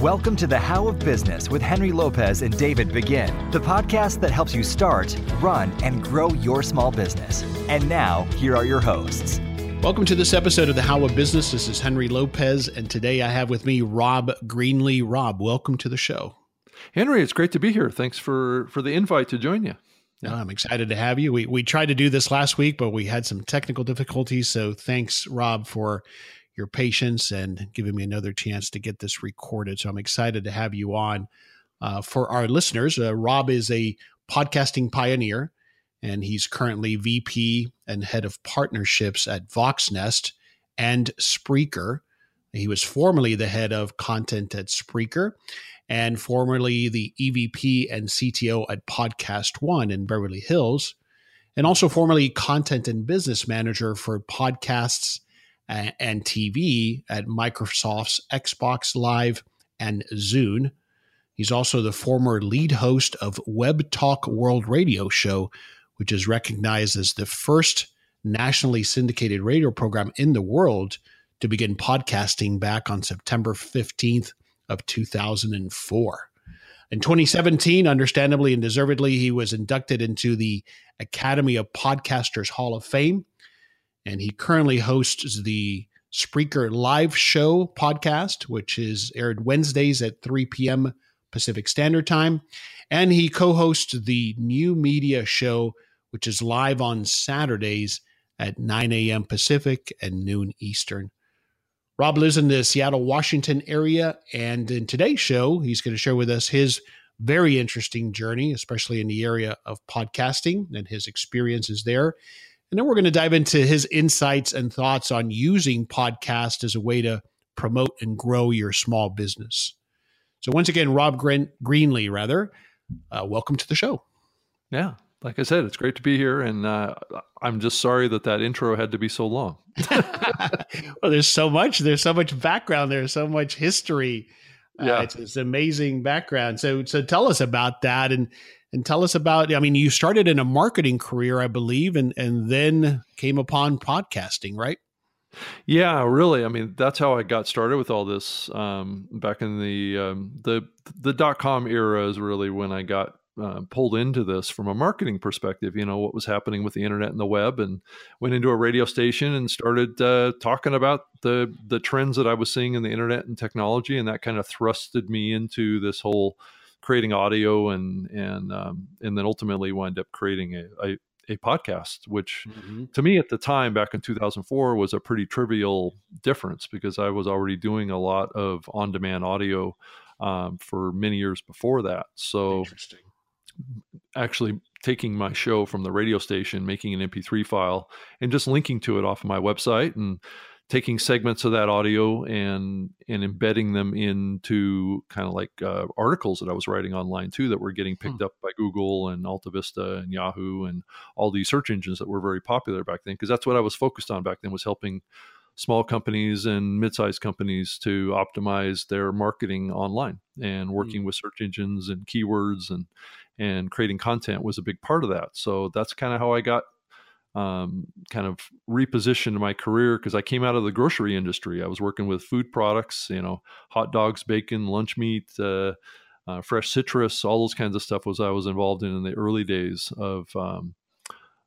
Welcome to the How of Business with Henry Lopez and David Begin, the podcast that helps you start, run, and grow your small business. And now, here are your hosts. Welcome to this episode of the How of Business. This is Henry Lopez, and today I have with me Rob Greenlee. Rob, welcome to the show. Henry, it's great to be here. Thanks for for the invite to join you. Yeah. I'm excited to have you. We we tried to do this last week, but we had some technical difficulties. So thanks, Rob, for your patience and giving me another chance to get this recorded. So I'm excited to have you on. Uh, for our listeners, uh, Rob is a podcasting pioneer, and he's currently VP and head of partnerships at Voxnest and Spreaker. He was formerly the head of content at Spreaker and formerly the EVP and CTO at Podcast One in Beverly Hills, and also formerly content and business manager for podcasts and TV at Microsoft's Xbox Live and Zune. He's also the former lead host of Web Talk World Radio Show, which is recognized as the first nationally syndicated radio program in the world to begin podcasting back on September 15th of 2004. In 2017, understandably and deservedly, he was inducted into the Academy of Podcasters Hall of Fame and he currently hosts the Spreaker Live Show podcast, which is aired Wednesdays at 3 p.m. Pacific Standard Time. And he co hosts the New Media Show, which is live on Saturdays at 9 a.m. Pacific and noon Eastern. Rob lives in the Seattle, Washington area. And in today's show, he's going to share with us his very interesting journey, especially in the area of podcasting and his experiences there. And then we're going to dive into his insights and thoughts on using podcast as a way to promote and grow your small business. So once again, Rob Green- Greenlee, rather, uh, welcome to the show. Yeah, like I said, it's great to be here, and uh, I'm just sorry that that intro had to be so long. well, there's so much. There's so much background. There's so much history. Uh, yeah, it's, it's amazing background. So, so tell us about that, and and tell us about i mean you started in a marketing career i believe and and then came upon podcasting right? Yeah really. I mean that's how i got started with all this um, back in the um, the the dot com era is really when i got uh, pulled into this from a marketing perspective you know what was happening with the internet and the web and went into a radio station and started uh, talking about the the trends that i was seeing in the internet and technology and that kind of thrusted me into this whole creating audio and and um, and then ultimately wind up creating a, a, a podcast, which mm-hmm. to me at the time back in 2004 was a pretty trivial difference because I was already doing a lot of on demand audio um, for many years before that. So actually taking my show from the radio station, making an MP3 file, and just linking to it off of my website and taking segments of that audio and and embedding them into kind of like uh, articles that I was writing online too that were getting picked hmm. up by Google and AltaVista and Yahoo and all these search engines that were very popular back then because that's what I was focused on back then was helping small companies and mid-sized companies to optimize their marketing online and hmm. working with search engines and keywords and and creating content was a big part of that. So that's kind of how I got um, kind of repositioned my career because I came out of the grocery industry. I was working with food products, you know, hot dogs, bacon, lunch meat, uh, uh, fresh citrus, all those kinds of stuff was I was involved in in the early days of um,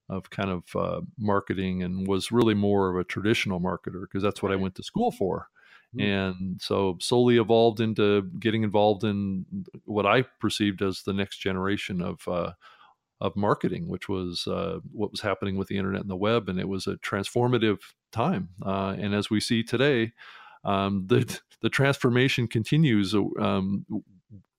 of kind of uh, marketing and was really more of a traditional marketer because that's what I went to school for. Mm-hmm. And so slowly evolved into getting involved in what I perceived as the next generation of uh, of marketing, which was uh, what was happening with the internet and the web, and it was a transformative time. Uh, and as we see today, um, the the transformation continues, um,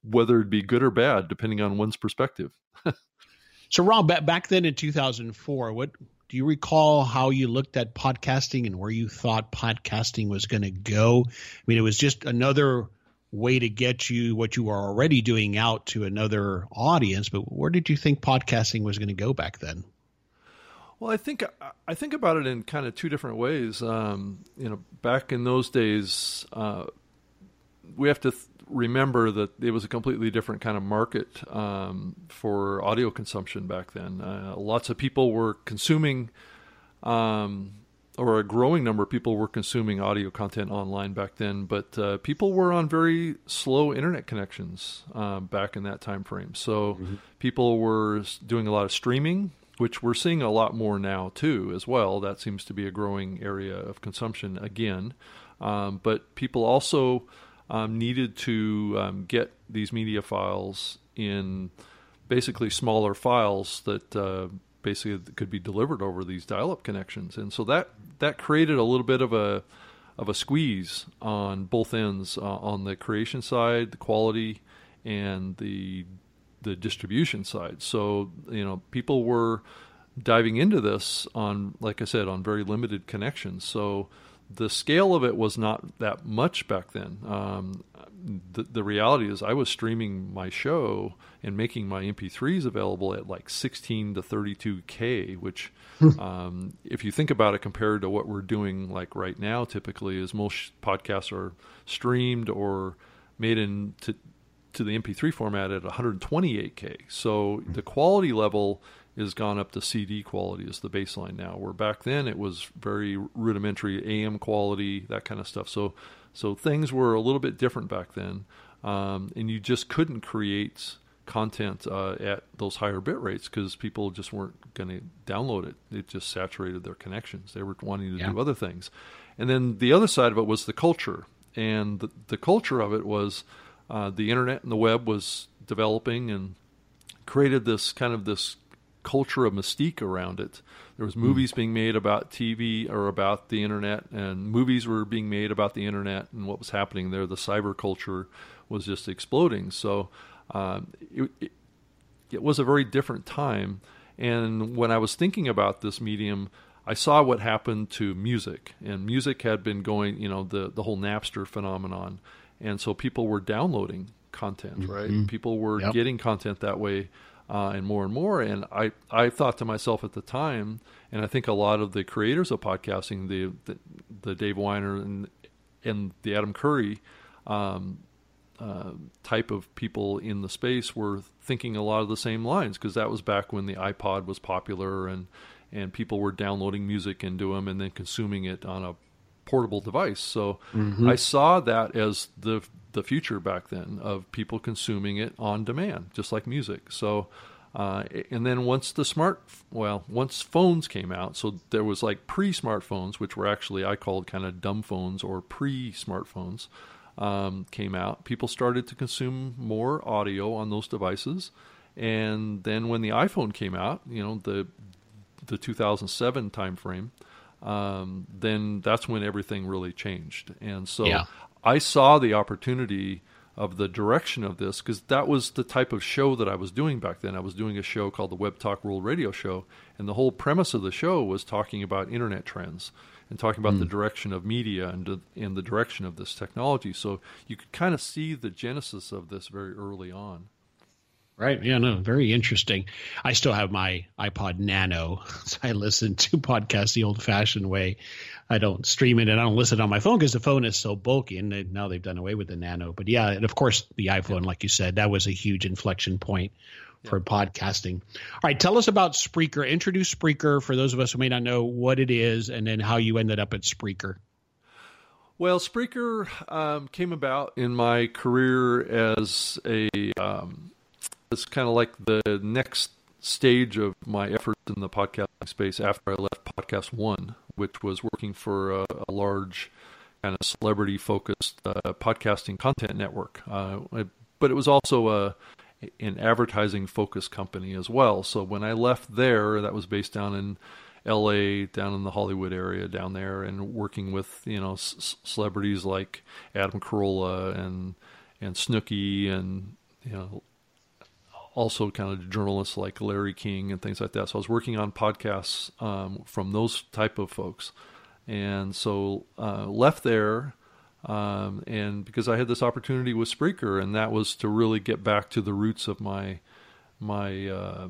whether it be good or bad, depending on one's perspective. so, Rob, back then in 2004, what do you recall how you looked at podcasting and where you thought podcasting was going to go? I mean, it was just another way to get you what you are already doing out to another audience. But where did you think podcasting was going to go back then? Well, I think I think about it in kind of two different ways. Um, you know, back in those days, uh, we have to th- remember that it was a completely different kind of market um, for audio consumption back then. Uh, lots of people were consuming um, or a growing number of people were consuming audio content online back then, but uh, people were on very slow internet connections um, back in that time frame. So mm-hmm. people were doing a lot of streaming, which we're seeing a lot more now too, as well. That seems to be a growing area of consumption again. Um, but people also um, needed to um, get these media files in basically smaller files that uh, basically could be delivered over these dial-up connections, and so that that created a little bit of a of a squeeze on both ends uh, on the creation side, the quality, and the the distribution side. So you know people were diving into this on, like I said, on very limited connections. So the scale of it was not that much back then. Um, the, the reality is, I was streaming my show and making my MP3s available at like 16 to 32k, which, hmm. um, if you think about it, compared to what we're doing like right now, typically is most podcasts are streamed or made into to the MP3 format at 128k. So the quality level has gone up to CD quality as the baseline now. Where back then it was very rudimentary AM quality, that kind of stuff. So so things were a little bit different back then, um, and you just couldn't create content uh, at those higher bit rates because people just weren't going to download it. It just saturated their connections. They were wanting to yeah. do other things. And then the other side of it was the culture, and the, the culture of it was uh, the internet and the web was developing and created this kind of this culture of mystique around it. There was hmm. movies being made about TV or about the internet, and movies were being made about the internet and what was happening there. The cyber culture was just exploding. So um, it, it, it was a very different time. And when I was thinking about this medium, I saw what happened to music, and music had been going, you know, the the whole Napster phenomenon, and so people were downloading content, right? Mm-hmm. People were yep. getting content that way uh, and more and more. And I, I thought to myself at the time, and I think a lot of the creators of podcasting, the the, the Dave Winer and and the Adam Curry um, uh, type of people in the space were thinking a lot of the same lines because that was back when the iPod was popular and and people were downloading music into them and then consuming it on a portable device. So mm-hmm. I saw that as the the future back then of people consuming it on demand, just like music. So, uh, and then once the smart, well, once phones came out, so there was like pre-smartphones, which were actually I called kind of dumb phones or pre-smartphones, um, came out. People started to consume more audio on those devices, and then when the iPhone came out, you know the the 2007 timeframe, um, then that's when everything really changed. And so yeah. I saw the opportunity of the direction of this because that was the type of show that I was doing back then. I was doing a show called the Web Talk World Radio Show, and the whole premise of the show was talking about internet trends and talking about mm. the hmm. direction of media and, and the direction of this technology. So you could kind of see the genesis of this very early on. Right. Yeah, no, very interesting. I still have my iPod Nano. So I listen to podcasts the old fashioned way. I don't stream it and I don't listen on my phone because the phone is so bulky. And they, now they've done away with the Nano. But yeah, and of course, the iPhone, yeah. like you said, that was a huge inflection point for yeah. podcasting. All right, tell us about Spreaker. Introduce Spreaker for those of us who may not know what it is and then how you ended up at Spreaker. Well, Spreaker um, came about in my career as a um, it's kind of like the next stage of my efforts in the podcasting space after I left Podcast One, which was working for a, a large kind of celebrity focused uh, podcasting content network. Uh, but it was also a an advertising focused company as well. So when I left there, that was based down in L.A., down in the Hollywood area, down there, and working with you know c- celebrities like Adam Carolla and and Snooki and you know also kind of journalists like Larry King and things like that. So I was working on podcasts um, from those type of folks, and so uh, left there. Um, and because I had this opportunity with Spreaker, and that was to really get back to the roots of my my uh,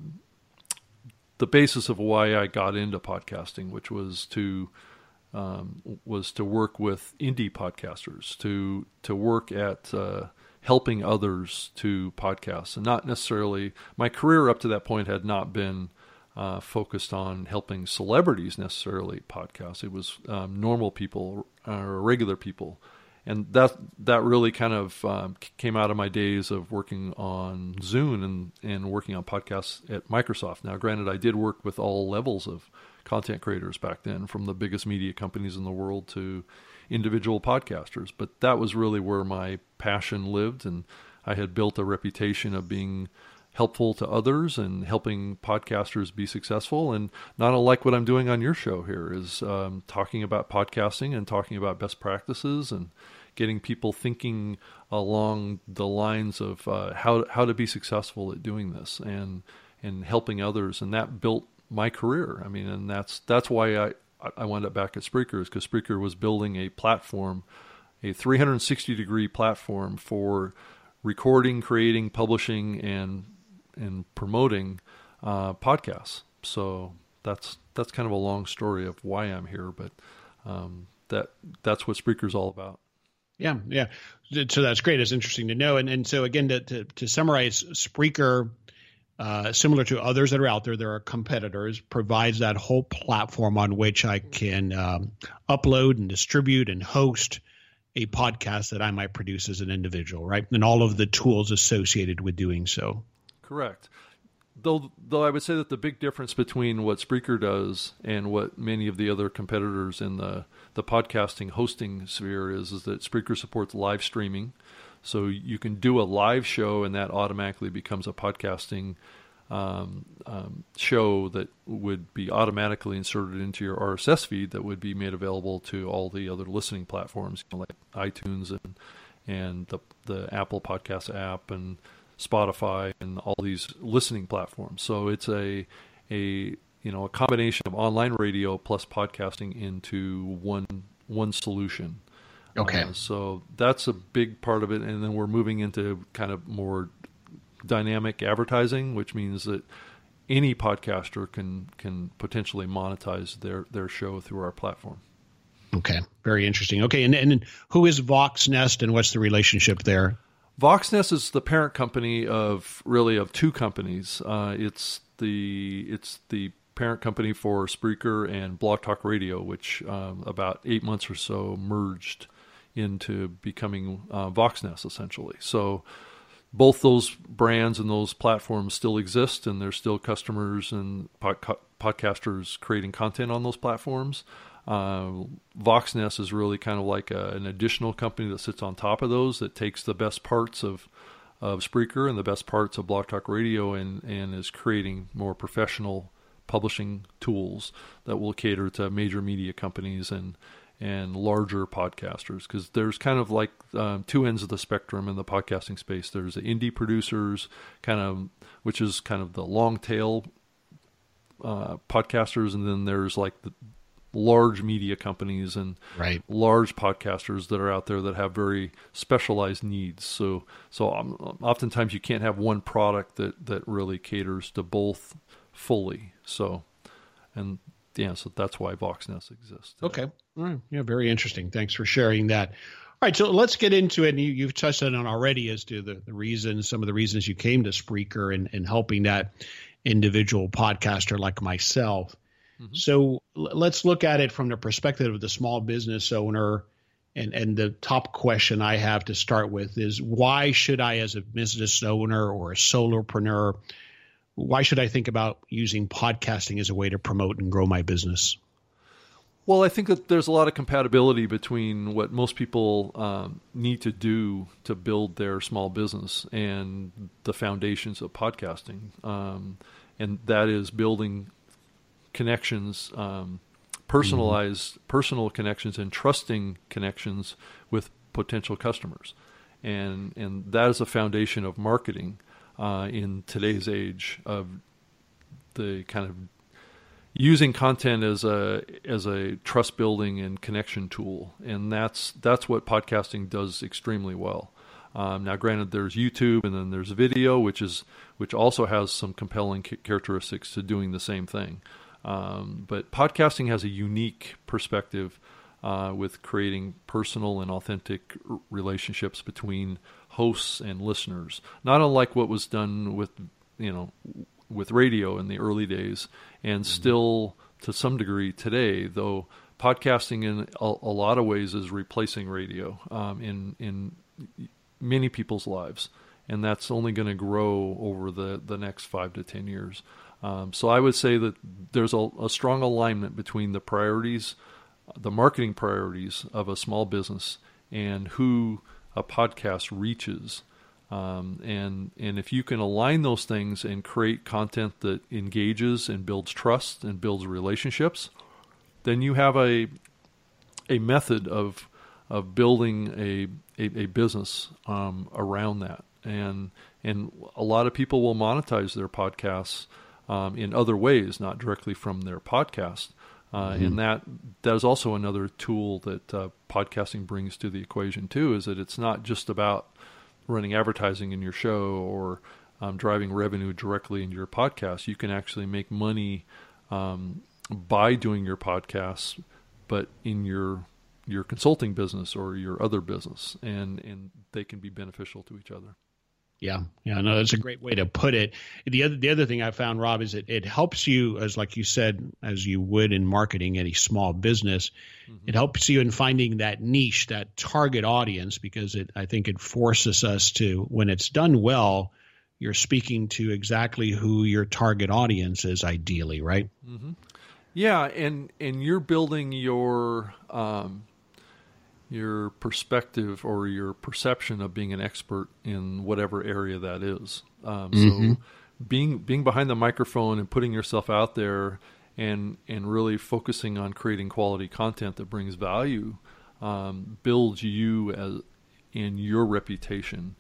the basis of why I got into podcasting, which was to um, was to work with indie podcasters, to to work at uh, helping others to podcasts. And not necessarily my career up to that point had not been uh, focused on helping celebrities necessarily podcasts. It was um, normal people or uh, regular people, and that that really kind of um, came out of my days of working on Zune and and working on podcasts at Microsoft. Now, granted, I did work with all levels of content creators back then, from the biggest media companies in the world to individual podcasters. But that was really where my passion lived, and I had built a reputation of being helpful to others and helping podcasters be successful. And not unlike what I'm doing on your show here is um, talking about podcasting and talking about best practices and getting people thinking along the lines of uh, how how to be successful at doing this and and helping others. And that built my career. I mean, and that's that's why I I wound up back at Spreaker because Spreaker was building a platform, a 360 degree platform for recording, creating, publishing, and and promoting uh, podcasts. So that's that's kind of a long story of why I'm here, but um, that that's what Spreaker's all about. Yeah, yeah. So that's great. It's interesting to know. And and so again, to to, to summarize, Spreaker, uh, similar to others that are out there, there are competitors, provides that whole platform on which I can um, upload and distribute and host a podcast that I might produce as an individual, right? And all of the tools associated with doing so. Correct. Though, though I would say that the big difference between what Spreaker does and what many of the other competitors in the, the podcasting hosting sphere is, is that Spreaker supports live streaming. So you can do a live show, and that automatically becomes a podcasting um, um, show that would be automatically inserted into your RSS feed that would be made available to all the other listening platforms you know, like iTunes and and the the Apple Podcast app and Spotify and all these listening platforms. So it's a a you know a combination of online radio plus podcasting into one one solution. Okay. Uh, so that's a big part of it, and then we're moving into kind of more dynamic advertising, which means that any podcaster can can potentially monetize their their show through our platform. Okay, very interesting. Okay, and and who is Voxnest, and what's the relationship there? Voxnest is the parent company of really of two companies. Uh, it's the it's the parent company for Spreaker and Blog Talk Radio, which um, about eight months or so merged into becoming uh, Voxnest essentially. So both those brands and those platforms still exist, and there's still customers and pod- podcasters creating content on those platforms. Uh, Voxnest is really kind of like a, an additional company that sits on top of those that takes the best parts of of Spreaker and the best parts of Blog Talk Radio and and is creating more professional publishing tools that will cater to major media companies and and larger podcasters because there's kind of like um, two ends of the spectrum in the podcasting space. There's the indie producers, kind of which is kind of the long tail uh, podcasters, and then there's like the large media companies and right. large podcasters that are out there that have very specialized needs. So so um, oftentimes you can't have one product that that really caters to both fully. So and yeah, so that's why Voxnest exists. Today. Okay. Right. Yeah, very interesting. Thanks for sharing that. All right, so let's get into it. And you, have touched on it already as to the, the reasons, some of the reasons you came to Spreaker and, and helping that individual podcaster like myself. Mm-hmm. So let's look at it from the perspective of the small business owner. And, and the top question I have to start with is why should I, as a business owner or a solopreneur, why should I think about using podcasting as a way to promote and grow my business? Well, I think that there's a lot of compatibility between what most people um, need to do to build their small business and the foundations of podcasting. Um, and that is building connections, um, personalized, mm-hmm. personal connections, and trusting connections with potential customers. And, and that is a foundation of marketing uh, in today's age of the kind of using content as a as a trust building and connection tool, and that's that's what podcasting does extremely well. Um, now, granted, there's YouTube and then there's video, which is which also has some compelling characteristics to doing the same thing. Um, but podcasting has a unique perspective uh, with creating personal and authentic relationships between hosts and listeners. Not unlike what was done with you know with radio in the early days, and mm-hmm. still to some degree today, though podcasting in a, a lot of ways is replacing radio um, in in many people's lives, and that's only going to grow over the the next five to ten years. Um, so I would say that there's a, a, strong alignment between the priorities, the marketing priorities of a small business, and who a podcast reaches. Um, and and if you can align those things and create content that engages and builds trust and builds relationships, then you have a a method of of building a a, a business um, around that. And and a lot of people will monetize their podcasts um, in other ways, not directly from their podcast. Uh, mm-hmm. And that that is also another tool that uh, podcasting brings to the equation too. Is that it's not just about running advertising in your show or um, driving revenue directly into your podcast. You can actually make money um, by doing your podcasts, but in your your consulting business or your other business, and and they can be beneficial to each other. Yeah, yeah, no, that's a great way to put it. The other the other thing I found, Rob, is it it helps you as like you said, as you would in marketing any small business. Mm-hmm. It helps you in finding that niche, that target audience, because it I think it forces us to when it's done well, you're speaking to exactly who your target audience is, ideally, right? Mm-hmm. Yeah, and and you're building your um, your perspective or your perception of being an expert in whatever area that is. Um, mm-hmm. So being being behind the microphone and putting yourself out there and and really focusing on creating quality content that brings value um, builds you as in your reputation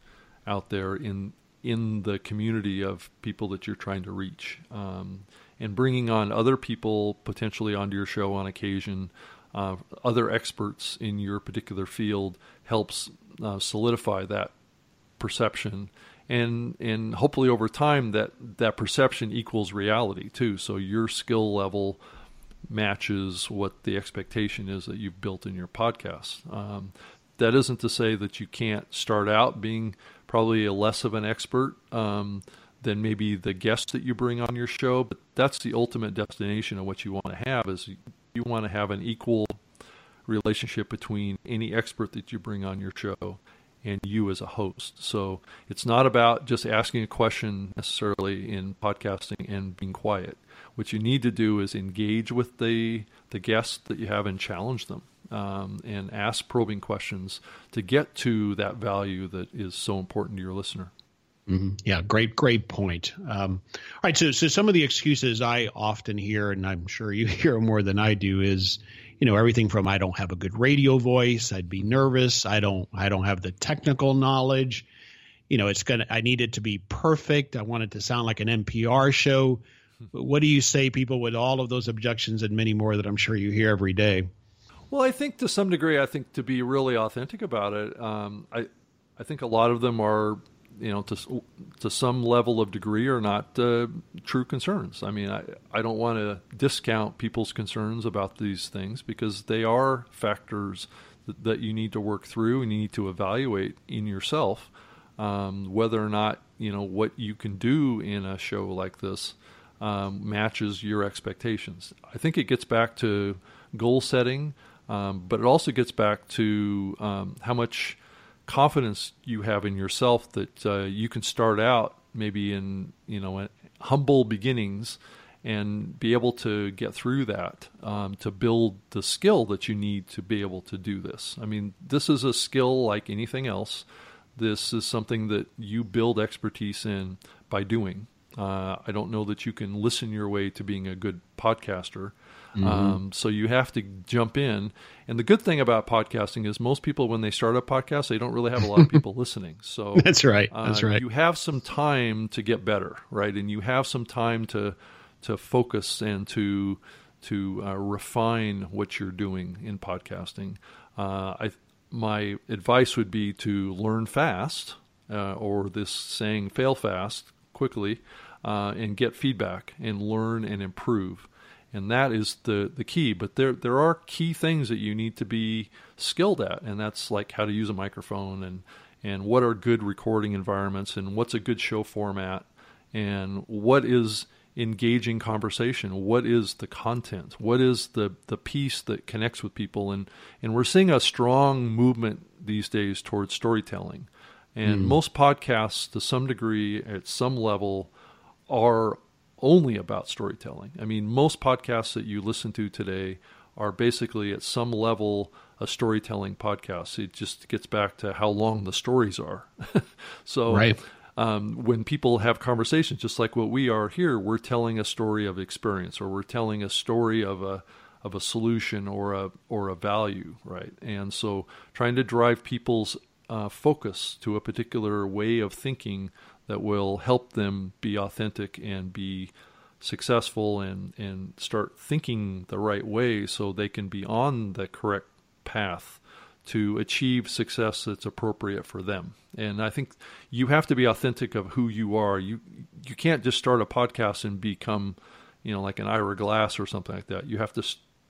out there in in the community of people that you're trying to reach um, and bringing on other people potentially onto your show on occasion uh, other experts in your particular field helps uh, solidify that perception. And and hopefully over time that that perception equals reality too. So your skill level matches what the expectation is that you've built in your podcast. Um, that isn't to say that you can't start out being probably a less of an expert um, than maybe the guests that you bring on your show but that's the ultimate destination of what you want to have is you want to have an equal relationship between any expert that you bring on your show and you as a host. So it's not about just asking a question necessarily in podcasting and being quiet. What you need to do is engage with the the guests that you have and challenge them. Um, and ask probing questions to get to that value that is so important to your listener. Mm-hmm. Yeah, great, great point. Um, all right, so so some of the excuses I often hear, and I'm sure you hear more than I do, is you know everything from I don't have a good radio voice, I'd be nervous, I don't I don't have the technical knowledge, you know it's gonna I need it to be perfect, I want it to sound like an NPR show. What do you say, people, with all of those objections and many more that I'm sure you hear every day? Well, I think to some degree, I think to be really authentic about it, um, I I think a lot of them are you know, to to some level of degree, are not uh, true concerns. I mean, I I don't want to discount people's concerns about these things because they are factors that, that you need to work through and you need to evaluate in yourself um, whether or not you know what you can do in a show like this um, matches your expectations. I think it gets back to goal setting, um, but it also gets back to um, how much confidence you have in yourself that uh, you can start out maybe in you know humble beginnings and be able to get through that um, to build the skill that you need to be able to do this. I mean, this is a skill like anything else. This is something that you build expertise in by doing. Uh, I don't know that you can listen your way to being a good podcaster. Mm-hmm. Um, so you have to jump in. And the good thing about podcasting is most people, when they start a podcast, they don't really have a lot of people listening. So that's right. That's uh, right. You have some time to get better, right? And you have some time to to focus and to to uh, refine what you're doing in podcasting. Uh, I my advice would be to learn fast, uh, or this saying, fail fast quickly, uh, and get feedback and learn and improve. And that is the the key. But there there are key things that you need to be skilled at, and that's like how to use a microphone and and what are good recording environments and what's a good show format and what is engaging conversation. What is the content? What is the the piece that connects with people? And and we're seeing a strong movement these days towards storytelling and mm. most podcasts to some degree at some level are only about storytelling i mean most podcasts that you listen to today are basically at some level a storytelling podcast it just gets back to how long the stories are so right um, when people have conversations, just like what we are here, we're telling a story of experience, or we're telling a story of a of a solution or a or a value, right? And so, trying to drive people's uh, focus to a particular way of thinking that will help them be authentic and be successful and and start thinking the right way, so they can be on the correct path to achieve success that's appropriate for them. And I think you have to be authentic of who you are. You you can't just start a podcast and become, you know, like an Ira Glass or something like that. You have to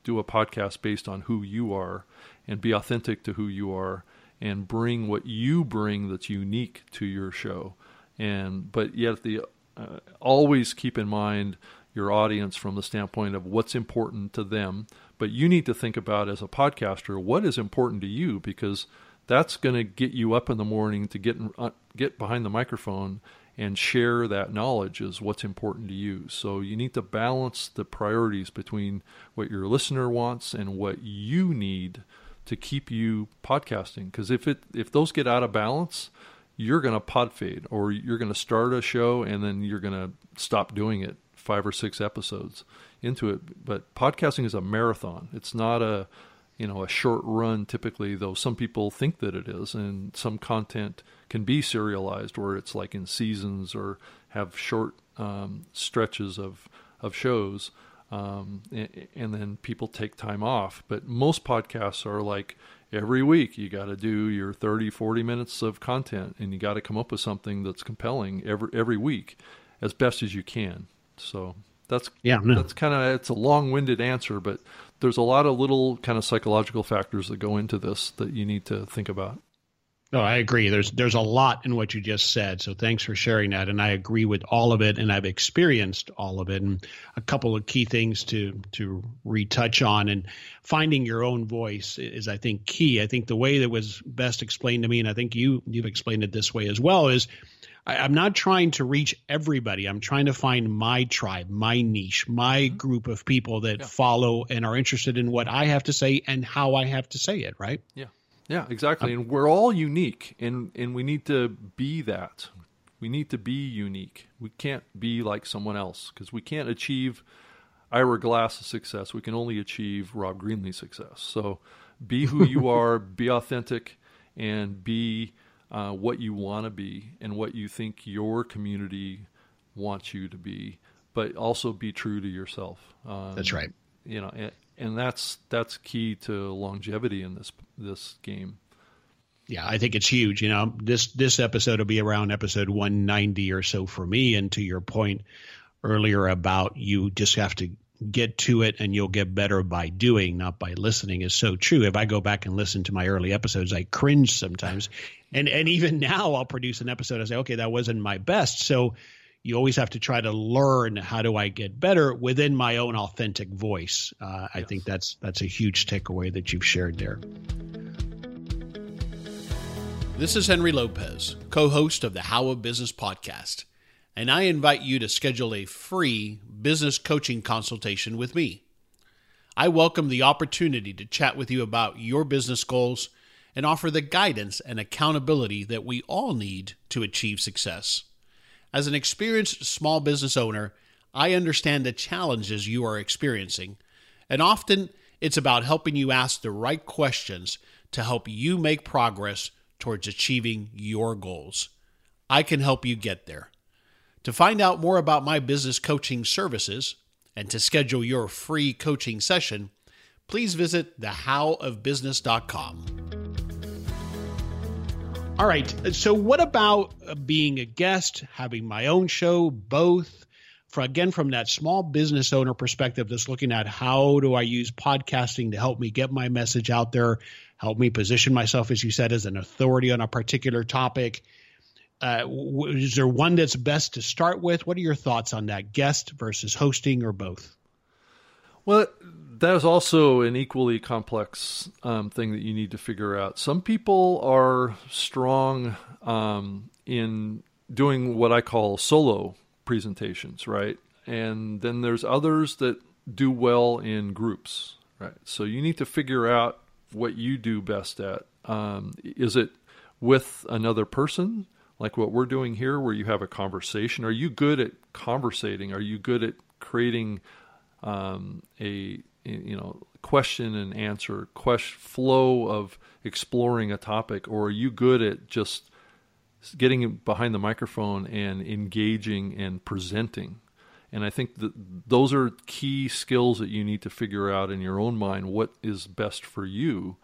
do a podcast based on who you are and be authentic to who you are and bring what you bring that's unique to your show. And but yet the uh, always keep in mind your audience from the standpoint of what's important to them but you need to think about as a podcaster what is important to you because that's going to get you up in the morning to get uh, get behind the microphone and share that knowledge is what's important to you. So you need to balance the priorities between what your listener wants and what you need to keep you podcasting because if it if those get out of balance, you're going to pod fade or you're going to start a show and then you're going to stop doing it 5 or 6 episodes into it. But podcasting is a marathon. It's not a you know a short run typically, though some people think that it is, and some content can be serialized where it's like in seasons or have short um, stretches of of shows. Um, and, and, then people take time off. But most podcasts are like every week you got to do your 30, 40 minutes of content and you got to come up with something that's compelling every, every week as best as you can. So that's yeah, no. that's kind of it's a long-winded answer, but there's a lot of little kind of psychological factors that go into this that you need to think about. No, I agree. There's there's a lot in what you just said. So thanks for sharing that. And I agree with all of it and I've experienced all of it. And a couple of key things to to retouch on and finding your own voice is I think key. I think the way that was best explained to me, and I think you you've explained it this way as well, is I, am not trying to reach everybody. I'm trying to find my tribe, my niche, my mm-hmm. group of people that yeah. follow and are interested in what I have to say and how I have to say it. Right? Yeah. Yeah, exactly. Um, and we're all unique, and and we need to be that. We need to be unique. We can't be like someone else because we can't achieve Ira Glass success. We can only achieve Rob Greenlee success. So be who you are, be authentic, and be uh, what you want to be and what you think your community wants you to be, but also be true to yourself. Um, that's right. You know, and, and that's that's key to longevity in this this game. Yeah, I think it's huge. You know, this this episode will be around episode 190 or so for me. And to your point earlier about you just have to get to it and you'll get better by doing, not by listening, is so true. If I go back and listen to my early episodes, I cringe sometimes and and even now I'll produce an episode. I say, okay, that wasn't my best. So you always have to try to learn how do I get better within my own authentic voice. Uh, I think that's that's a huge takeaway that you've shared there. This is Henry Lopez, co-host of the How of Business podcast, and I invite you to schedule a free business coaching consultation with me. I welcome the opportunity to chat with you about your business goals and offer the guidance and accountability that we all need to achieve success. As an experienced small business owner, I understand the challenges you are experiencing, and often it's about helping you ask the right questions to help you make progress towards achieving your goals. I can help you get there. To find out more about my business coaching services and to schedule your free coaching session, please visit thehowofbusiness.com. All right. So, what about being a guest, having my own show, both? For, again, from that small business owner perspective, that's looking at how do I use podcasting to help me get my message out there, help me position myself, as you said, as an authority on a particular topic. Uh, is there one that's best to start with? What are your thoughts on that? Guest versus hosting, or both? Well, that is also an equally complex um, thing that you need to figure out. Some people are strong um, in doing what I call solo presentations, right? And then there's others that do well in groups, right? So you need to figure out what you do best at. Um, is it with another person, like what we're doing here, where you have a conversation? Are you good at conversating? Are you good at creating um, a you know question and answer question flow of exploring a topic or are you good at just getting behind the microphone and engaging and presenting? And i think that those are key skills that you need to figure out in your own mind what is best for you.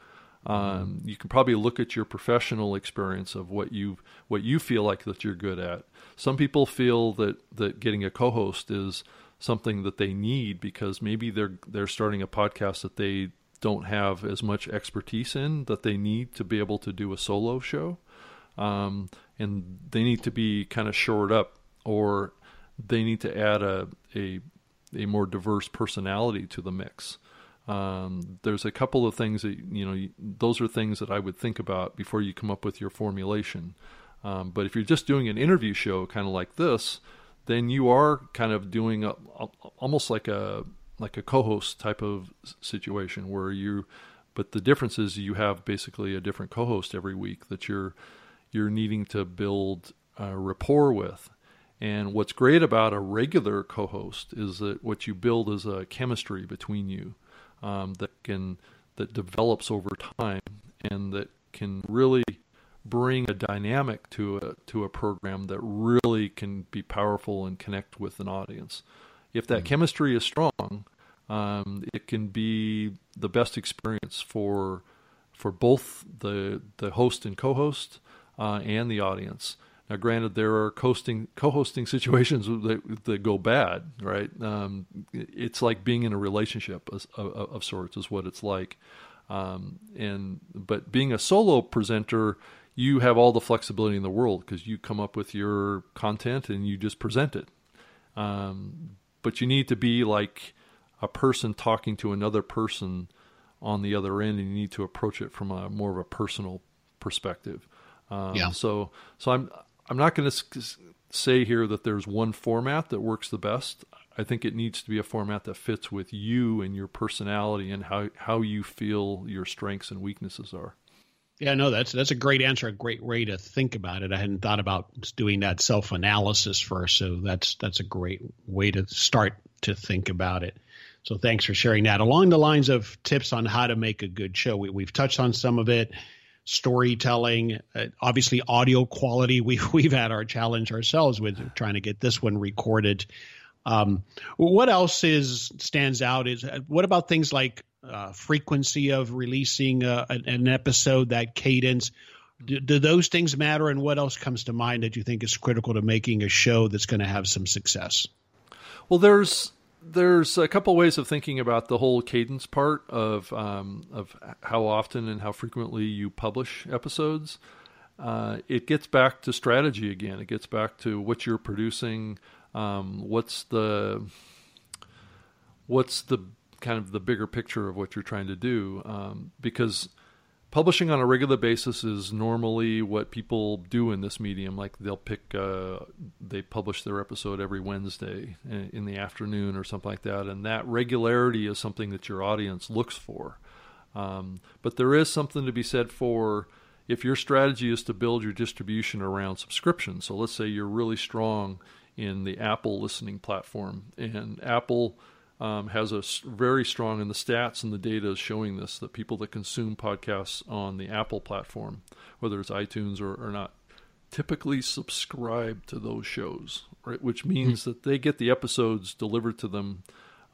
Um, you can probably look at your professional experience of what you what you feel like that you're good at. Some people feel that that getting a co-host is something that they need because maybe they're they're starting a podcast that they don't have as much expertise in that they need to be able to do a solo show, um, and they need to be kind of shored up, or they need to add a a a more diverse personality to the mix. Um, there's a couple of things that you know; those are things that I would think about before you come up with your formulation. Um, but if you're just doing an interview show, kind of like this, then you are kind of doing a, a, almost like a like a co-host type of situation where you but the difference is you have basically a different co-host every week that you're you're needing to build a rapport with. And what's great about a regular co-host is that what you build is a chemistry between you um, that can that develops over time and that can really bring a dynamic to a to a program that really can be powerful and connect with an audience. If that mm-hmm. chemistry is strong, um, it can be the best experience for for both the the host and co-host uh, and the audience. Now, granted, there are co-hosting, co-hosting situations that, that go bad, right? Um, it's like being in a relationship of, of, of, sorts, is what it's like. Um, and but being a solo presenter, you have all the flexibility in the world because you come up with your content and you just present it. Um, but you need to be like a person talking to another person on the other end, and you need to approach it from a more of a personal perspective. Um, yeah. So, so I'm I'm not going to say here that there's one format that works the best. I think it needs to be a format that fits with you and your personality and how how you feel your strengths and weaknesses are. Yeah, no, that's that's a great answer, a great way to think about it. I hadn't thought about doing that self analysis first, so that's that's a great way to start to think about it. So thanks for sharing that. Along the lines of tips on how to make a good show, we, have touched on some of it. Storytelling, uh, obviously audio quality. We've we've had our challenge ourselves with trying to get this one recorded. Um, what else is stands out? Is uh, what about things like uh, frequency of releasing uh, an, an, episode, that cadence. Do, do, those things matter? And what else comes to mind that you think is critical to making a show that's going to have some success? Well, there's there's a couple ways of thinking about the whole cadence part of um, of how often and how frequently you publish episodes. Uh, it gets back to strategy again. It gets back to what you're producing. Um, what's the what's the kind of the bigger picture of what you're trying to do um, because publishing on a regular basis is normally what people do in this medium. Like they'll pick uh, they publish their episode every wednesday in the afternoon or something like that and that regularity is something that your audience looks for. Um, but there is something to be said for if your strategy is to build your distribution around subscription so let's say you're really strong in the apple listening platform and apple um, has a very strong, and the stats and the data is showing this that people that consume podcasts on the Apple platform, whether it's iTunes or, or not, typically subscribe to those shows, right? Which means mm-hmm. that they get the episodes delivered to them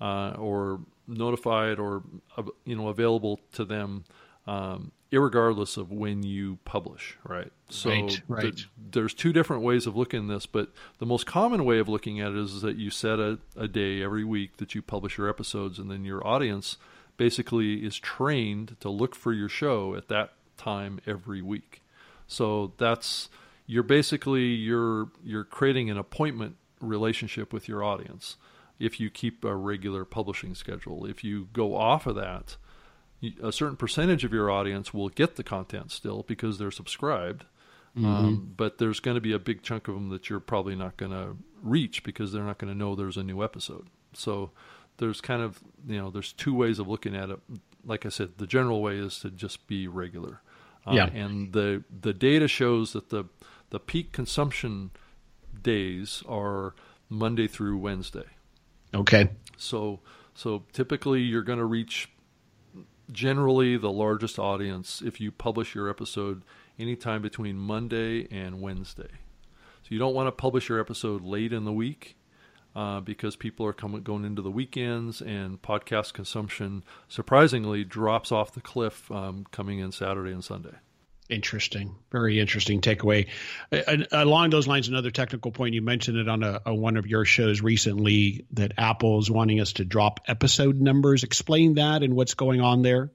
uh, or notified or uh, you know available to them um, regardless of when you publish, right? So right, right. Th- there's two different ways of looking at this, but the most common way of looking at it is that you set a, a day every week that you publish your episodes, and then your audience basically is trained to look for your show at that time every week. So that's you're basically you're you're creating an appointment relationship with your audience if you keep a regular publishing schedule. If you go off of that, a certain percentage of your audience will get the content still because they're subscribed. Mm-hmm. Um, but there's going to be a big chunk of them that you're probably not going to reach because they're not going to know there's a new episode. So there's kind of you know there's two ways of looking at it. Like I said, the general way is to just be regular. Uh, yeah. And the the data shows that the the peak consumption days are Monday through Wednesday. Okay. So so typically you're going to reach generally the largest audience if you publish your episode anytime between Monday and Wednesday. So you don't want to publish your episode late in the week uh, because people are coming going into the weekends and podcast consumption surprisingly drops off the cliff um, coming in Saturday and Sunday. Interesting, very interesting takeaway. And along those lines, another technical point you mentioned it on a, a one of your shows recently that Apple is wanting us to drop episode numbers. Explain that and what's going on there.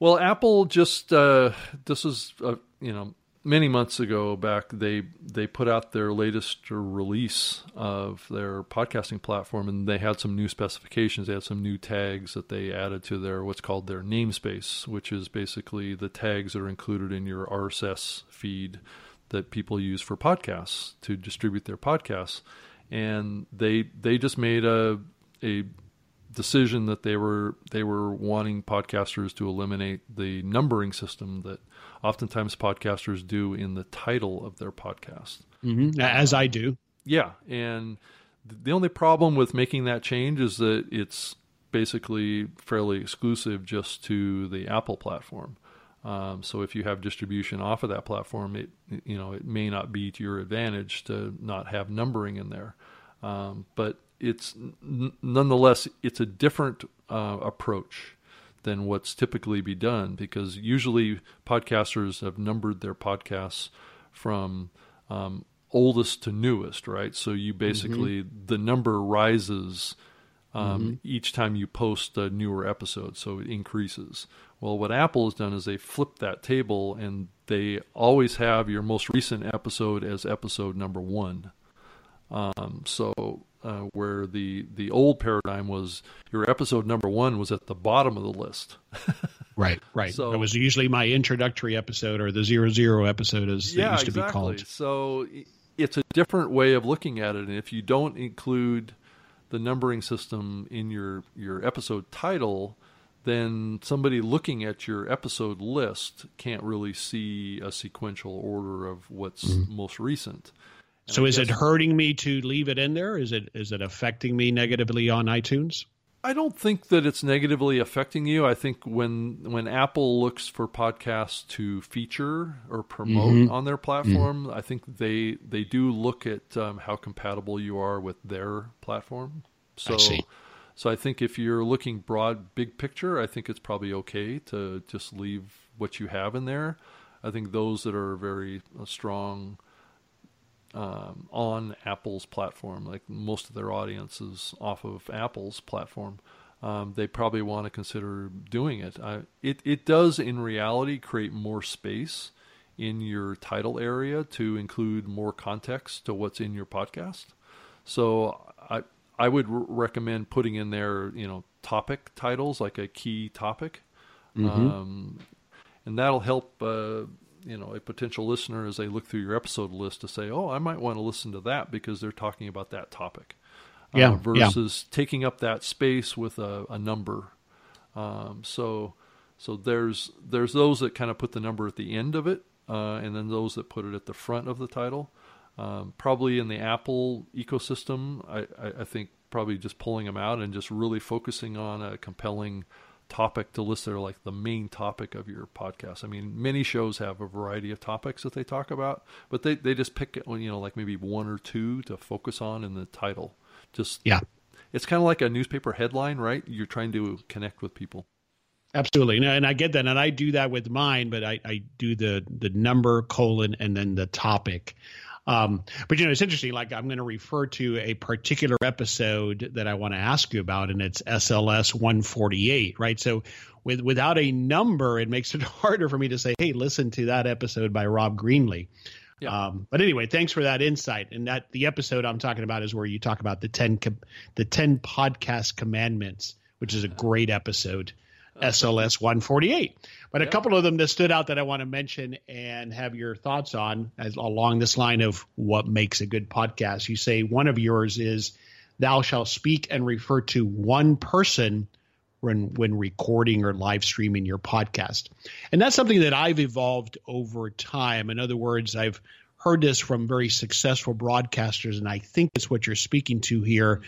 Well, Apple just uh, this is uh, you know many months ago back they they put out their latest release of their podcasting platform and they had some new specifications. They had some new tags that they added to their what's called their namespace which is basically the tags that are included in your RSS feed that people use for podcasts to distribute their podcasts. And they they just made a a decision that they were they were wanting podcasters to eliminate the numbering system that oftentimes podcasters do in the title of their podcast. Mm-hmm. As I do. Yeah. And the only problem with making that change is that it's basically fairly exclusive just to the Apple platform. Um, so if you have distribution off of that platform, it you know it may not be to your advantage to not have numbering in there. Um, but it's n- nonetheless it's a different uh, approach than what's typically be done because usually podcasters have numbered their podcasts from um, oldest to newest, right? So you basically mm-hmm. the number rises um, mm-hmm. each time you post a newer episode, so it increases. Well, what Apple has done is they flipped that table and they always have your most recent episode as episode number one. Um, so uh, where the the old paradigm was your episode number one was at the bottom of the list. right, right. So it was usually my introductory episode or the zero zero episode, as yeah, it used to exactly. be called. So it's a different way of looking at it, and if you don't include the numbering system in your your episode title, then somebody looking at your episode list can't really see a sequential order of what's mm-hmm. most recent. So is it hurting me to leave it in there? Is it is it affecting me negatively on iTunes? I don't think that it's negatively affecting you. I think when when Apple looks for podcasts to feature or promote mm-hmm. on their platform, mm-hmm. I think they they do look at um, how compatible you are with their platform. So, I so I think if you're looking broad, big picture, I think it's probably okay to just leave what you have in there. I think those that are very uh, strong um, on Apple's platform, like most of their audience is off of Apple's platform, um, they probably want to consider doing it. I, it. It does, in reality, create more space in your title area to include more context to what's in your podcast. So I I would r- recommend putting in there, you know, topic titles like a key topic, mm-hmm. um, and that'll help. Uh, you know a potential listener as they look through your episode list to say, "Oh, I might want to listen to that because they're talking about that topic." Uh, yeah. Uh, versus yeah. taking up that space with a, a number. Um, so so there's there's those that kind of put the number at the end of it, uh, and then those that put it at the front of the title. Um, probably in the Apple ecosystem, I, I, I think probably just pulling them out and just really focusing on a compelling topic to list there like the main topic of your podcast. I mean, many shows have a variety of topics that they talk about, but they, they just pick it. you know like maybe one or two to focus on in the title. Just yeah, it's kind of like a newspaper headline, right? You're trying to connect with people. Absolutely, and I get that, and I do that with mine, but I, I do the the number colon and then the topic. Um, but you know, it's interesting. Like I'm going to refer to a particular episode that I want to ask you about, and it's SLS 148, right? So with without a number, it makes it harder for me to say, "Hey, listen to that episode by Rob Greenlee." Yeah. Um, but anyway, thanks for that insight. And that the episode I'm talking about is where you talk about the ten the ten podcast commandments, which is a great episode. SLS 148. But a couple of them that stood out that I want to mention and have your thoughts on as along this line of what makes a good podcast. You say one of yours is thou shalt speak and refer to one person when when recording or live streaming your podcast. And that's something that I've evolved over time. In other words, I've heard this from very successful broadcasters, and I think it's what you're speaking to here,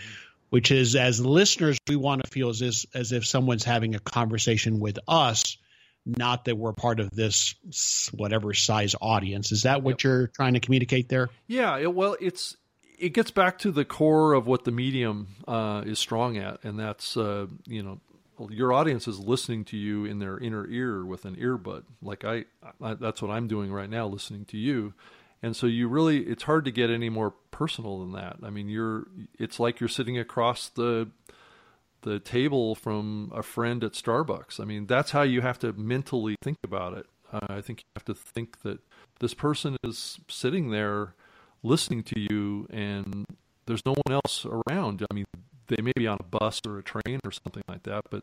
which is as listeners, we want to feel as if, as if someone's having a conversation with us, not that we're part of this whatever size audience. Is that what yep. you're trying to communicate there? Yeah. It, well, it's it gets back to the core of what the medium uh, is strong at, and that's uh, you know your audience is listening to you in their inner ear with an earbud. Like I, I, that's what I'm doing right now, listening to you. And so you really, it's hard to get any more personal than that. I mean, you're, it's like you're sitting across the, the table from a friend at Starbucks. I mean, that's how you have to mentally think about it. Uh, I think you have to think that this person is sitting there listening to you and there's no one else around. I mean, they may be on a bus or a train or something like that, but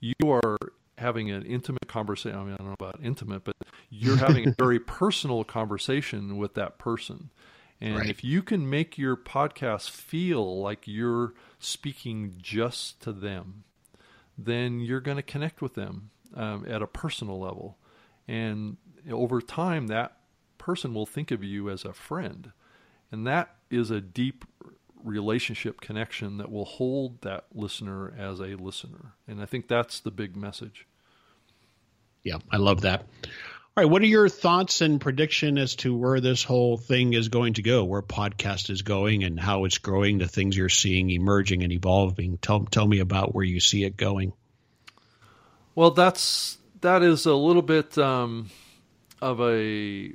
you are having an intimate conversation. I mean, I don't know about intimate, but you're having a very personal conversation with that person. And right. if you can make your podcast feel like you're speaking just to them, then you're going to connect with them um, at a personal level. And over time, that person will think of you as a friend. And that is a deep relationship connection that will hold that listener as a listener. And I think that's the big message. Yeah, I love that. All right, what are your thoughts and prediction as to where this whole thing is going to go, where podcast is going and how it's growing, the things you're seeing emerging and evolving? Tell tell me about where you see it going. Well, that's that is a little bit um, of a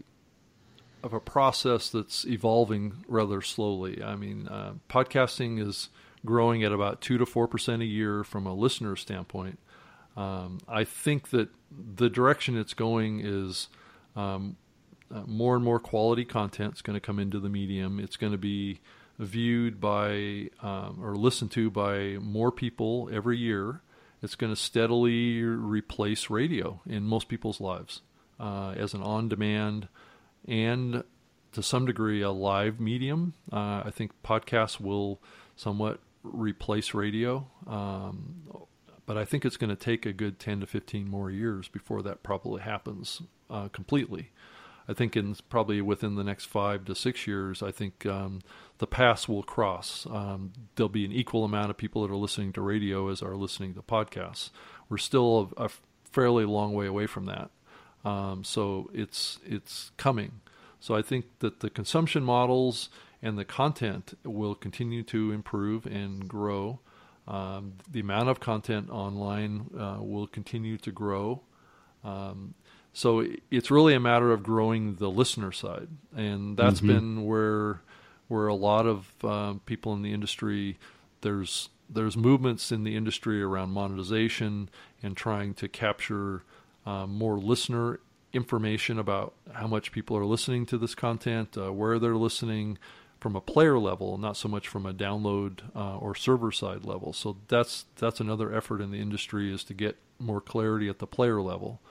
of a process that's evolving rather slowly. I mean, uh, podcasting is growing at about two to four percent a year from a listener standpoint. Um, I think that the direction it's going is um, uh, more and more quality content is going to come into the medium. It's going to be viewed by um, or listened to by more people every year. It's going to steadily replace radio in most people's lives uh, as an on-demand and to some degree a live medium. Uh, I think podcasts will somewhat replace radio, um, but I think it's going to take a good 10 to 15 more years before that probably happens uh, completely. I think in probably within the next five to six years, I think um, the paths will cross. Um, there'll be an equal amount of people that are listening to radio as are listening to podcasts. We're still a, a fairly long way away from that. Um, so it's it's coming. So I think that the consumption models and the content will continue to improve and grow. Um, the amount of content online uh, will continue to grow. Um, so it's really a matter of growing the listener side, and that's mm-hmm. been where where a lot of uh, people in the industry there's there's movements in the industry around monetization and trying to capture uh, more listener information about how much people are listening to this content, uh, where they're listening from a player level, not so much from a download uh, or server side level. So that's that's another effort in the industry is to get more clarity at the player level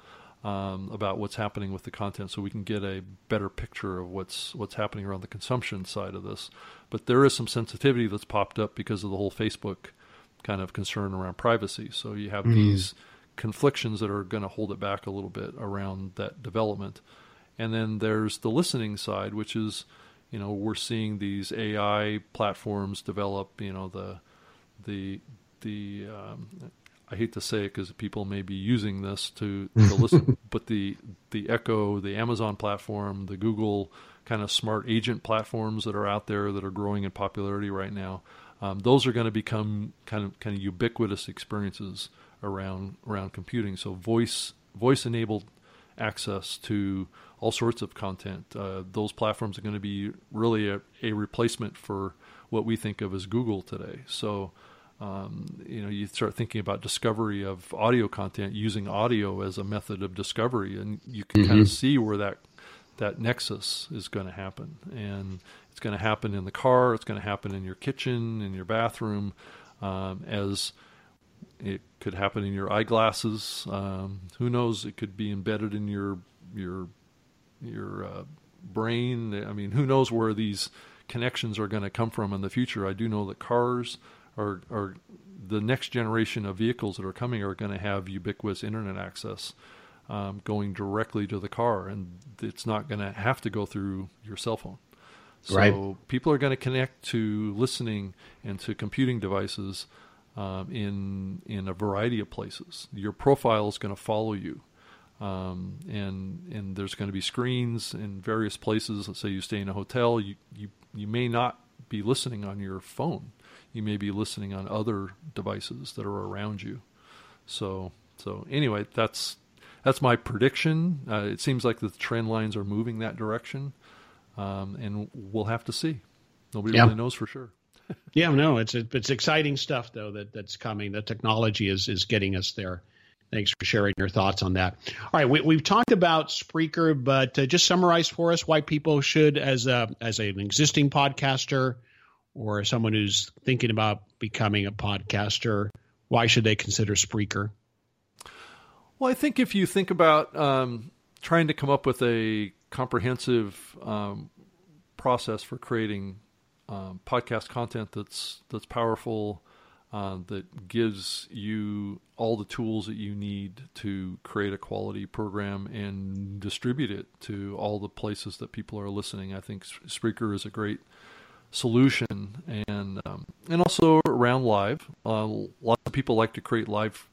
um, about what's happening with the content, so we can get a better picture of what's what's happening around the consumption side of this. But there is some sensitivity that's popped up because of the whole Facebook kind of concern around privacy. So you have mm. these conflictions that are going to hold it back a little bit around that development. And then there's the listening side, which is, you know, we're seeing these AI platforms develop. You know, the the the um, I hate to say it because people may be using this to, to listen, but the the Echo, the Amazon platform, the Google kind of smart agent platforms that are out there that are growing in popularity right now, um, those are going to become kind of kind of ubiquitous experiences around around computing. So voice voice enabled access to all sorts of content. Uh, those platforms are going to be really a, a, replacement for what we think of as Google today. So, um, you know, you start thinking about discovery of audio content using audio as a method of discovery, and you can mm-hmm. kind of see where that that nexus is going to happen, and it's going to happen in the car. It's going to happen in your kitchen, in your bathroom, um, as it could happen in your eyeglasses. Um, who knows? It could be embedded in your your your uh, brain. I mean, who knows where these connections are going to come from in the future? I do know that cars are are the next generation of vehicles that are coming are going to have ubiquitous internet access um, going directly to the car, and it's not going to have to go through your cell phone. So right. people are going to connect to listening and to computing devices um, in in a variety of places. Your profile is going to follow you, um, and and there's going to be screens in various places. Let's say you stay in a hotel, you you you may not be listening on your phone. You may be listening on other devices that are around you. So so anyway, that's that's my prediction. Uh, it seems like the trend lines are moving that direction um, and we'll have to see. Nobody yeah. really knows for sure. yeah, no, it's it's exciting stuff though that that's coming. The technology is is getting us there. Thanks for sharing your thoughts on that. All right, we, have talked about Spreaker, but uh, just summarize for us why people should, as a as an existing podcaster or someone who's thinking about becoming a podcaster, why should they consider Spreaker? Well, I think if you think about um, trying to come up with a comprehensive um, process for creating um, podcast content that's that's powerful, uh, that gives you all the tools that you need to create a quality program and distribute it to all the places that people are listening. I think Spreaker is a great solution, and um, and also around live. Uh, lots of people like to create live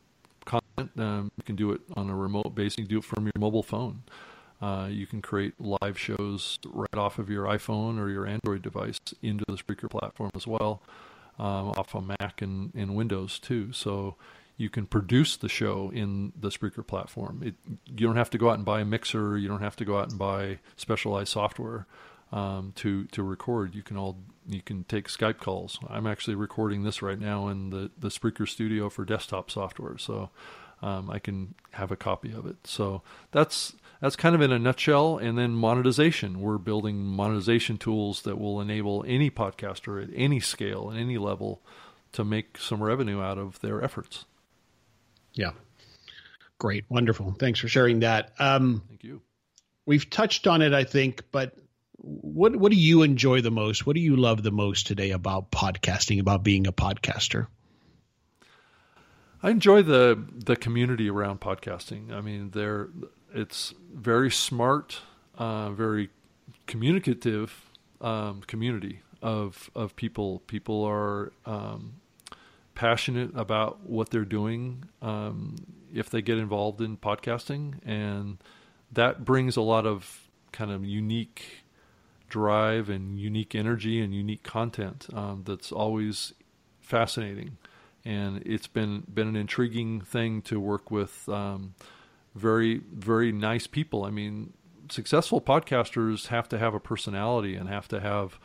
content. Um, you can do it on a remote basis. You can do it from your mobile phone. Uh, you can create live shows right off of your iPhone or your Android device into the Spreaker platform as well, um, off of Mac and, and Windows too. So you can produce the show in the Spreaker platform. It, you don't have to go out and buy a mixer. You don't have to go out and buy specialized software um, to to record. You can all you can take Skype calls. I'm actually recording this right now in the the Spreaker Studio for desktop software, so um, I can have a copy of it. So that's that's kind of in a nutshell. And then monetization. We're building monetization tools that will enable any podcaster at any scale and any level to make some revenue out of their efforts. Yeah. Great. Wonderful. Thanks for sharing that. Um, Thank you. We've touched on it, I think, but what what do you enjoy the most? What do you love the most today about podcasting, about being a podcaster? I enjoy the the community around podcasting. I mean, there it's very smart, uh, very communicative um, community of of people. People are um, passionate about what they're doing um, if they get involved in podcasting, and that brings a lot of kind of unique drive and unique energy and unique content um, that's always fascinating and it's been been an intriguing thing to work with um, very very nice people. I mean, successful podcasters have to have a personality and have to have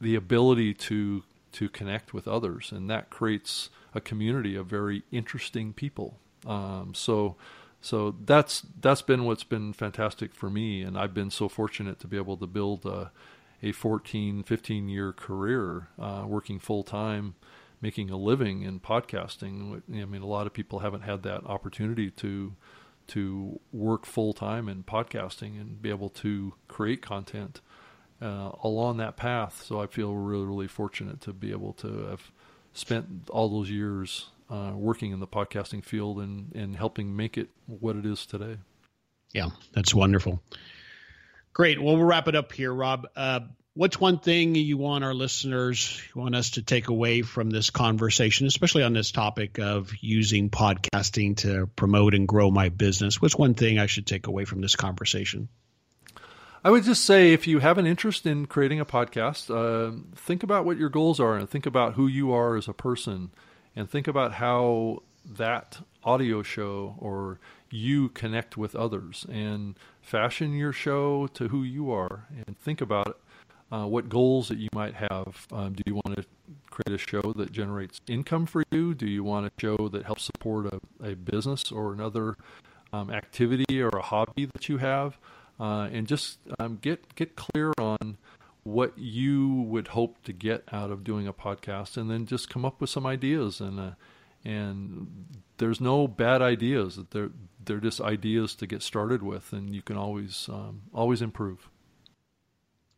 the ability to to connect with others, and that creates a community of very interesting people. Um, so so that's that's been what's been fantastic for me and I've been so fortunate to be able to build a, a 14 15 year career uh, working full time making a living in podcasting. I mean, a lot of people haven't had that opportunity to to work full time in podcasting and be able to create content uh, along that path. So I feel really, really fortunate to be able to have spent all those years uh, working in the podcasting field and, and helping make it what it is today. Yeah, that's wonderful. Great. Well, we'll wrap it up here, Rob. Uh, what's one thing you want our listeners you want us to take away from this conversation especially on this topic of using podcasting to promote and grow my business what's one thing i should take away from this conversation? I would just say if you have an interest in creating a podcast uh, think about what your goals are and think about who you are as a person and think about how that audio show or you connect with others and fashion your show to who you are and think about uh, what goals that you might have. Um, do you want to create a show that generates income for you? Do you want a show that helps support a, a business or another um, activity or a hobby that you have? uh, and just um, get get clear on what you would hope to get out of doing a podcast, and then just come up with some ideas. And uh, and there's no bad ideas; they're they're just ideas to get started with, and you can always um, always improve.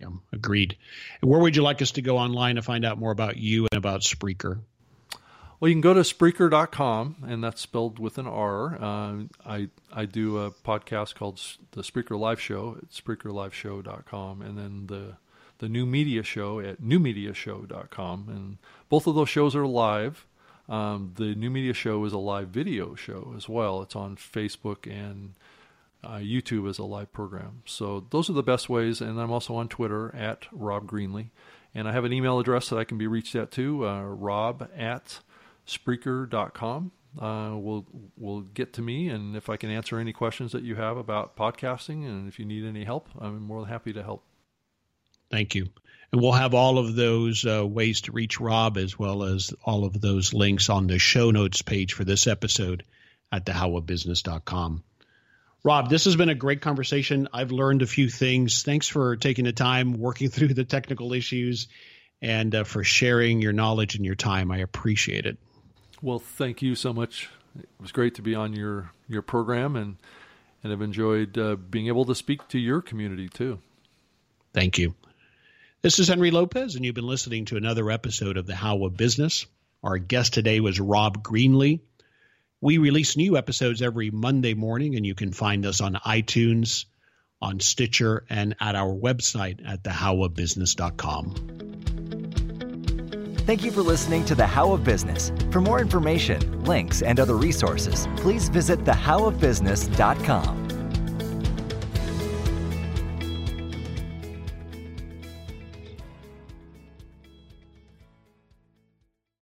Yeah, agreed. Where would you like us to go online to find out more about you and about Spreaker? Well, you can go to Spreaker.com, and that's spelled with an R. Uh, I I do a podcast called the Spreaker Live Show at SpreakerLiveShow.com, and then the the New Media Show at NewMediaShow.com, and both of those shows are live. Um, the New Media Show is a live video show as well. It's on Facebook and uh, YouTube as a live program. So those are the best ways. And I'm also on Twitter at Rob Greenlee. And I have an email address that I can be reached at too, uh, rob at Spreaker.com. Uh, will will get to me, and if I can answer any questions that you have about podcasting, and if you need any help, I'm more than happy to help. Thank you. And we'll have all of those uh, ways to reach Rob as well as all of those links on the show notes page for this episode at thehowofbusiness.com. Rob, this has been a great conversation. I've learned a few things. Thanks for taking the time, working through the technical issues, and uh, for sharing your knowledge and your time. I appreciate it. Well, thank you so much. It was great to be on your your program, and and I've enjoyed uh, being able to speak to your community too. Thank you. This is Henry Lopez, and you've been listening to another episode of The How of Business. Our guest today was Rob Greenlee. We release new episodes every Monday morning, and you can find us on iTunes, on Stitcher, and at our website at thehowofbusiness.com. Thank you for listening to The How of Business. For more information, links, and other resources, please visit thehowofbusiness.com.